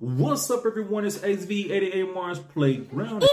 What's up, everyone? It's XV88 Mars Playground.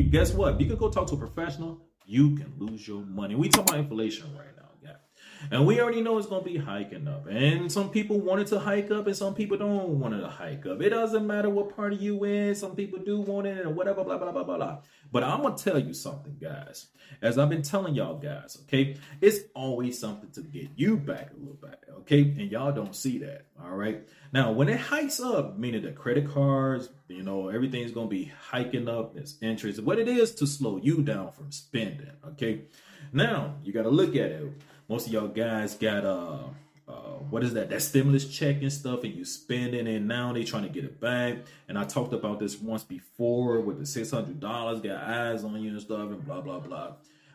You guess what? You can go talk to a professional, you can lose your money. We talking about inflation right now. And we already know it's gonna be hiking up. And some people want it to hike up, and some people don't want to hike up. It doesn't matter what party you in. Some people do want it, and whatever, blah blah blah blah blah. But I'm gonna tell you something, guys. As I've been telling y'all guys, okay, it's always something to get you back a little bit, okay? And y'all don't see that, all right? Now, when it hikes up, meaning the credit cards, you know, everything's gonna be hiking up, this interest. What it is to slow you down from spending, okay? Now, you gotta look at it. Most of y'all guys got uh uh, what is that? That stimulus check and stuff, and you spending it. Now they trying to get it back. And I talked about this once before with the six hundred dollars, got eyes on you and stuff, and blah blah blah.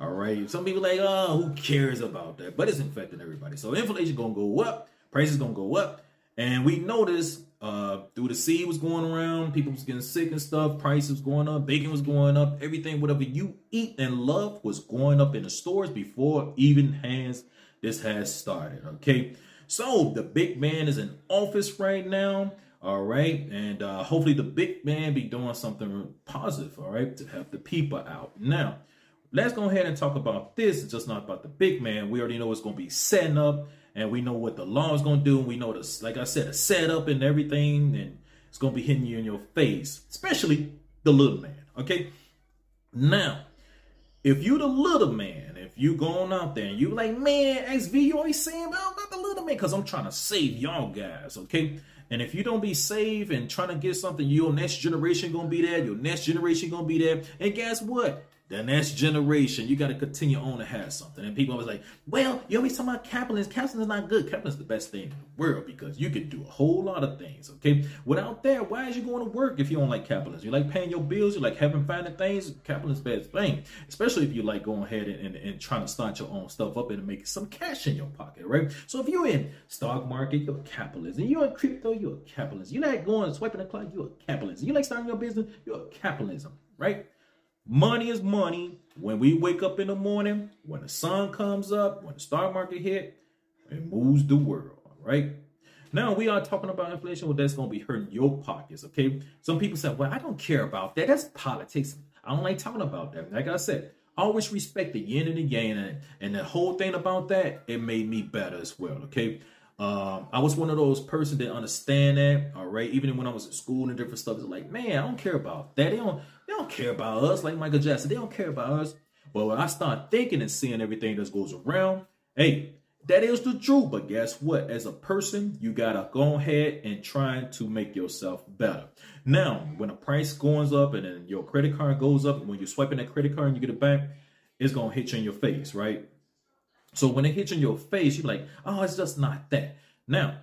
All right. Some people like, oh, who cares about that? But it's infecting everybody. So inflation gonna go up, prices gonna go up, and we noticed uh through the seed was going around, people was getting sick and stuff, prices going up, bacon was going up, everything, whatever you eat and love was going up in the stores before even hands this has started. Okay. So the big man is in office right now. All right. And uh, hopefully the big man be doing something positive. All right. To help the people out. Now, let's go ahead and talk about this. It's just not about the big man. We already know it's going to be setting up and we know what the law is going to do. And we know this, like I said, a setup and everything. And it's going to be hitting you in your face, especially the little man. Okay. Now, if you the little man, if you going out there and you like, man, XV, you always saying about not the little man, because I'm trying to save y'all guys, okay? And if you don't be saved and trying to get something, your next generation gonna be there, your next generation gonna be there. And guess what? The next generation, you got to continue on to have something. And people always like, well, you always talking about capitalism. Capitalism is not good. Capitalism is the best thing in the world because you can do a whole lot of things. Okay. Without that, why is you going to work if you don't like capitalism? You like paying your bills, you like having finding things. Capitalism is the best thing. Especially if you like going ahead and, and, and trying to start your own stuff up and make some cash in your pocket, right? So if you're in stock market, you're a capitalist. And you're in crypto, you're a capitalist. You like going swiping the clock, you're a capitalist. You like starting your business, you're a capitalism, right? Money is money. When we wake up in the morning, when the sun comes up, when the stock market hit, it moves the world, right? Now we are talking about inflation. Well, that's going to be hurting your pockets, okay? Some people say, well, I don't care about that. That's politics. I don't like talking about that. Like I said, always respect the yin and the yang. And, and the whole thing about that, it made me better as well, okay? Um, I was one of those persons that understand that, all right. Even when I was in school and different stuff, it's like, man, I don't care about that. They don't, don't care about us. Like Michael Jackson, they don't care about us. But when I start thinking and seeing everything that goes around, hey, that is the truth. But guess what? As a person, you gotta go ahead and try to make yourself better. Now, when the price goes up and then your credit card goes up, and when you're swiping that credit card and you get it back, it's gonna hit you in your face, right? So when it hits you in your face, you're like, oh, it's just not that. Now,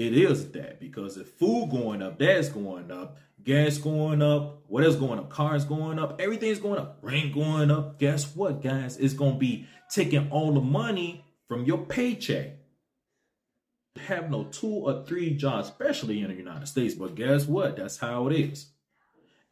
it is that because if food going up, that's going up, gas going up, what else going up? Cars going up, everything's going up, rent going up. Guess what, guys? It's gonna be taking all the money from your paycheck. Have no two or three jobs, especially in the United States. But guess what? That's how it is.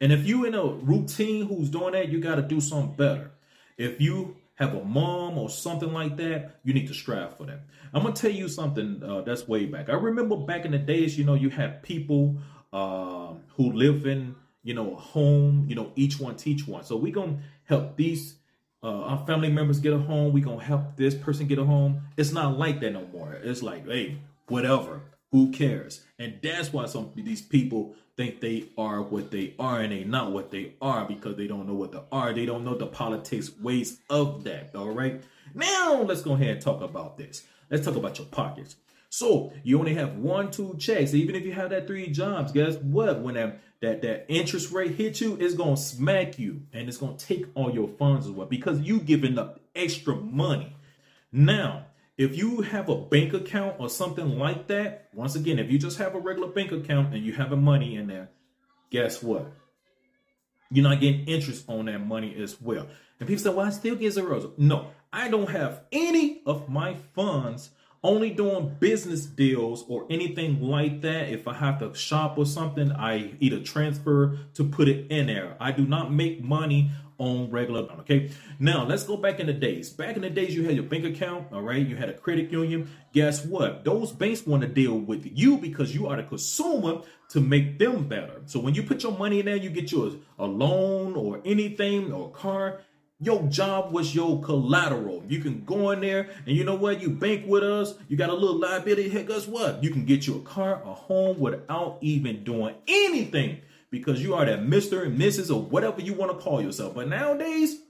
And if you in a routine who's doing that, you got to do something better. If you have a mom or something like that, you need to strive for that. I'm gonna tell you something uh, that's way back. I remember back in the days, you know, you had people um, who live in, you know, a home. You know, each one teach one. So we gonna help these uh, our family members get a home. We gonna help this person get a home. It's not like that no more. It's like, hey, whatever. Who cares? And that's why some of these people think they are what they are and they not what they are because they don't know what they are. They don't know the politics ways of that. All right. Now let's go ahead and talk about this. Let's talk about your pockets. So you only have one, two checks. Even if you have that three jobs, guess what? When that that, that interest rate hits you, it's gonna smack you and it's gonna take all your funds as well because you giving up extra money. Now, if you have a bank account or something like that, once again, if you just have a regular bank account and you have money in there, guess what? You're not getting interest on that money as well. And people say, well, I still get zeros. No, I don't have any of my funds only doing business deals or anything like that. If I have to shop or something, I either transfer to put it in there. I do not make money on regular okay? Now let's go back in the days. Back in the days you had your bank account all right? You had a credit union. Guess what? Those banks want to deal with you because you are the consumer to make them better. So when you put your money in there you get your a, loan or anything or car your job was your collateral. You can go in there and you know what? You bank with us. You got a little liability. Hey, guess what? You can get you a car, a home without even doing anything because you are that Mr. and Mrs. or whatever you want to call yourself. But nowadays,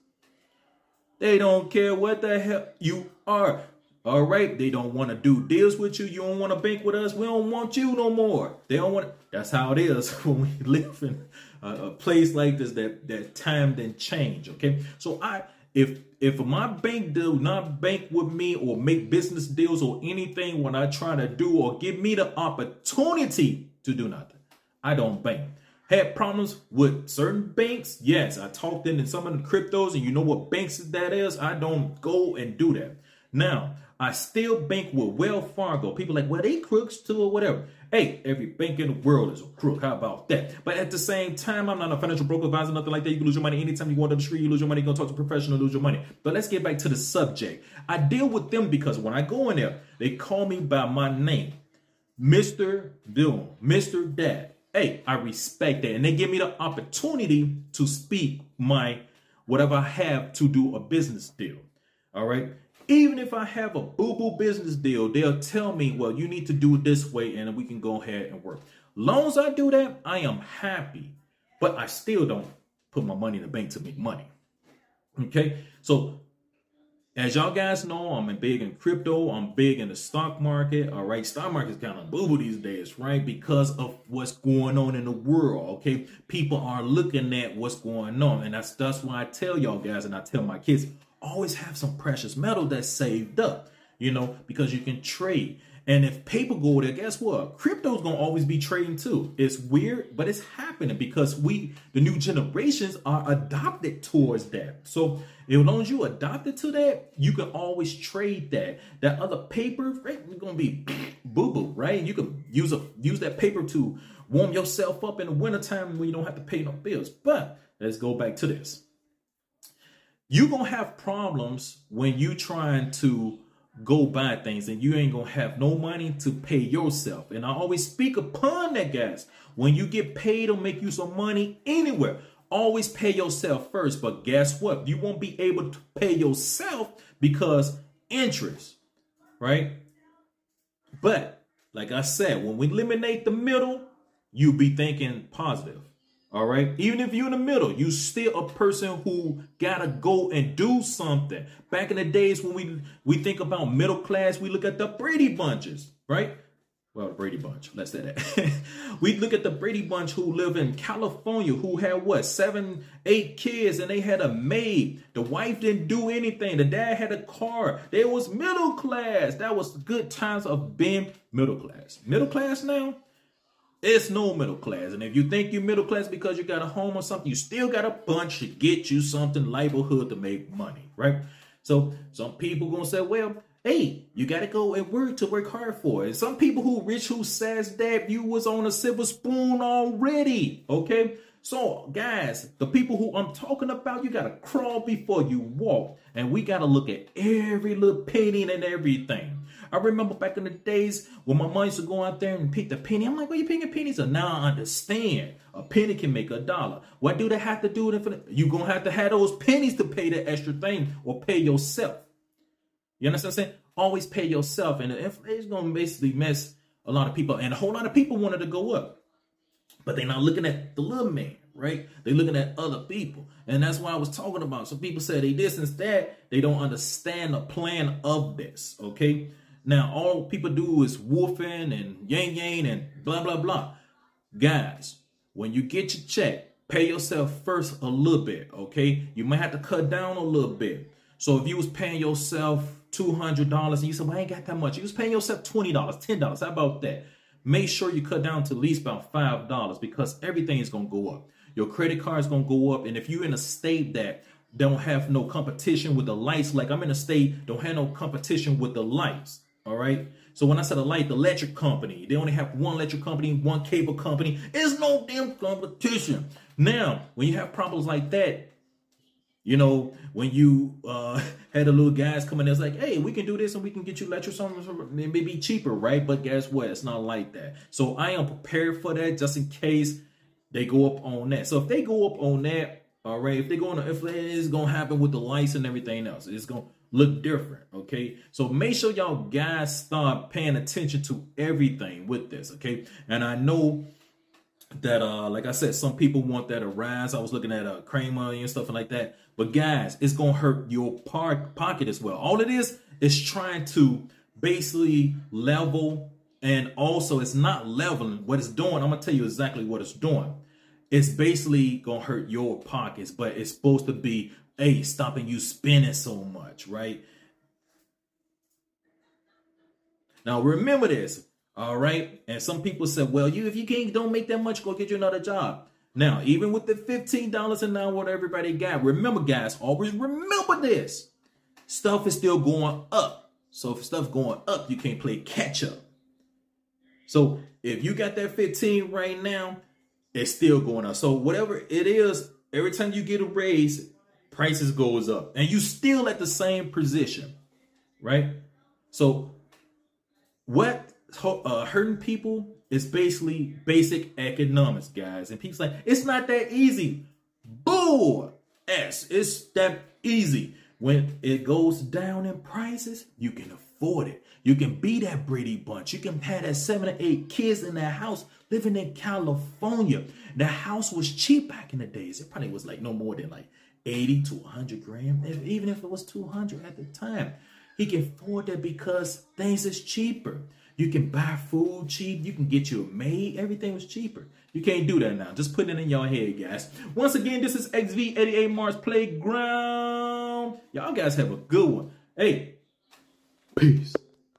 they don't care what the hell you are. All right, they don't want to do deals with you. You don't want to bank with us. We don't want you no more. They don't want. That's how it is when we live in a, a place like this. That that time then change. Okay, so I if if my bank do not bank with me or make business deals or anything when I try to do or give me the opportunity to do nothing, I don't bank had problems with certain banks. Yes, I talked into some of the cryptos, and you know what banks that is. I don't go and do that. Now, I still bank with Wells Fargo. People like, well, they crooks too or whatever. Hey, every bank in the world is a crook. How about that? But at the same time, I'm not a financial broker advisor, nothing like that. You can lose your money anytime you go on the street. You lose your money. You go talk to a professional, lose your money. But let's get back to the subject. I deal with them because when I go in there, they call me by my name, Mr. Bill, Mr. Dad hey, I respect that. And they give me the opportunity to speak my whatever I have to do a business deal. All right. Even if I have a boo boo business deal, they'll tell me, well, you need to do it this way and we can go ahead and work. Long as I do that, I am happy. But I still don't put my money in the bank to make money. Okay. So as y'all guys know, I'm big in crypto. I'm big in the stock market. All right, stock market is kind of boo boo these days, right? Because of what's going on in the world. Okay, people are looking at what's going on, and that's that's why I tell y'all guys, and I tell my kids, always have some precious metal that's saved up. You know, because you can trade. And if paper go there, guess what? Crypto's gonna always be trading too. It's weird, but it's happening because we, the new generations, are adopted towards that. So as long as you adopted to that, you can always trade that. That other paper, right, it's gonna be boo boo, right? You can use a use that paper to warm yourself up in the wintertime when you don't have to pay no bills. But let's go back to this. You're gonna have problems when you trying to go buy things and you ain't gonna have no money to pay yourself. And I always speak upon that, guys. When you get paid or make you some money anywhere, always pay yourself first. But guess what? You won't be able to pay yourself because interest, right? But like I said, when we eliminate the middle, you'll be thinking positive. All right. Even if you're in the middle, you still a person who gotta go and do something. Back in the days when we we think about middle class, we look at the Brady bunches, right? Well, the Brady Bunch. Let's say that. we look at the Brady Bunch who live in California, who had what seven, eight kids, and they had a maid. The wife didn't do anything. The dad had a car. They was middle class. That was good times of being middle class. Middle class now it's no middle class. And if you think you're middle class because you got a home or something, you still got a bunch to get you something livelihood to make money, right? So some people gonna say, well, hey, you gotta go and work to work hard for it. Some people who rich who says that you was on a silver spoon already, okay? So, guys, the people who I'm talking about, you gotta crawl before you walk, and we gotta look at every little penny and everything. I remember back in the days when my mom used to go out there and pick the penny. I'm like, "What are you picking pennies?" So now I understand. A penny can make a dollar. What do they have to do? With inflation? You gonna have to have those pennies to pay the extra thing or pay yourself. You understand what I'm saying? Always pay yourself, and the it's gonna basically mess a lot of people. And a whole lot of people wanted to go up, but they're not looking at the little man right? They're looking at other people. And that's why I was talking about. So people say they this that. They don't understand the plan of this, okay? Now, all people do is woofing and yang yang and blah, blah, blah. Guys, when you get your check, pay yourself first a little bit, okay? You might have to cut down a little bit. So if you was paying yourself $200 and you said, well, I ain't got that much. You was paying yourself $20, $10. How about that? Make sure you cut down to at least about $5 because everything is going to go up. Your credit card is going to go up. And if you're in a state that don't have no competition with the lights, like I'm in a state, don't have no competition with the lights, all right? So when I said a light, the electric company, they only have one electric company, one cable company. It's no damn competition. Now, when you have problems like that, you know, when you uh, had the little guys coming in, it's like, hey, we can do this and we can get you electric something maybe cheaper, right? But guess what? It's not like that. So I am prepared for that just in case they go up on that. So if they go up on that, all right, if they're going to, if it is going to happen with the lights and everything else, it's going to look different, okay? So make sure y'all guys start paying attention to everything with this, okay? And I know that uh like I said, some people want that to rise. I was looking at uh Cramer and stuff like that. But guys, it's gonna hurt your park pocket as well. All it is is trying to basically level and also it's not leveling. What it's doing, I'm gonna tell you exactly what it's doing. It's basically gonna hurt your pockets, but it's supposed to be a stopping you spending so much, right? Now remember this. All right. And some people said, well, you if you can't don't make that much, go get you another job. Now, even with the $15 an hour what everybody got, remember, guys, always remember this. Stuff is still going up. So if stuff going up, you can't play catch up. So if you got that 15 right now, it's still going up. So whatever it is, every time you get a raise, prices goes up. And you still at the same position. Right? So what uh, hurting people is basically basic economics, guys. And people's like, it's not that easy. Bull S. It's that easy. When it goes down in prices, you can afford it. You can be that Brady Bunch. You can have that seven or eight kids in that house living in California. The house was cheap back in the days. It probably was like no more than like 80 to 100 grand, even if it was 200 at the time. He can afford that because things is cheaper. You can buy food cheap. You can get you a maid. Everything was cheaper. You can't do that now. Just put it in your head, guys. Once again, this is XV88 Mars Playground. Y'all guys have a good one. Hey, peace.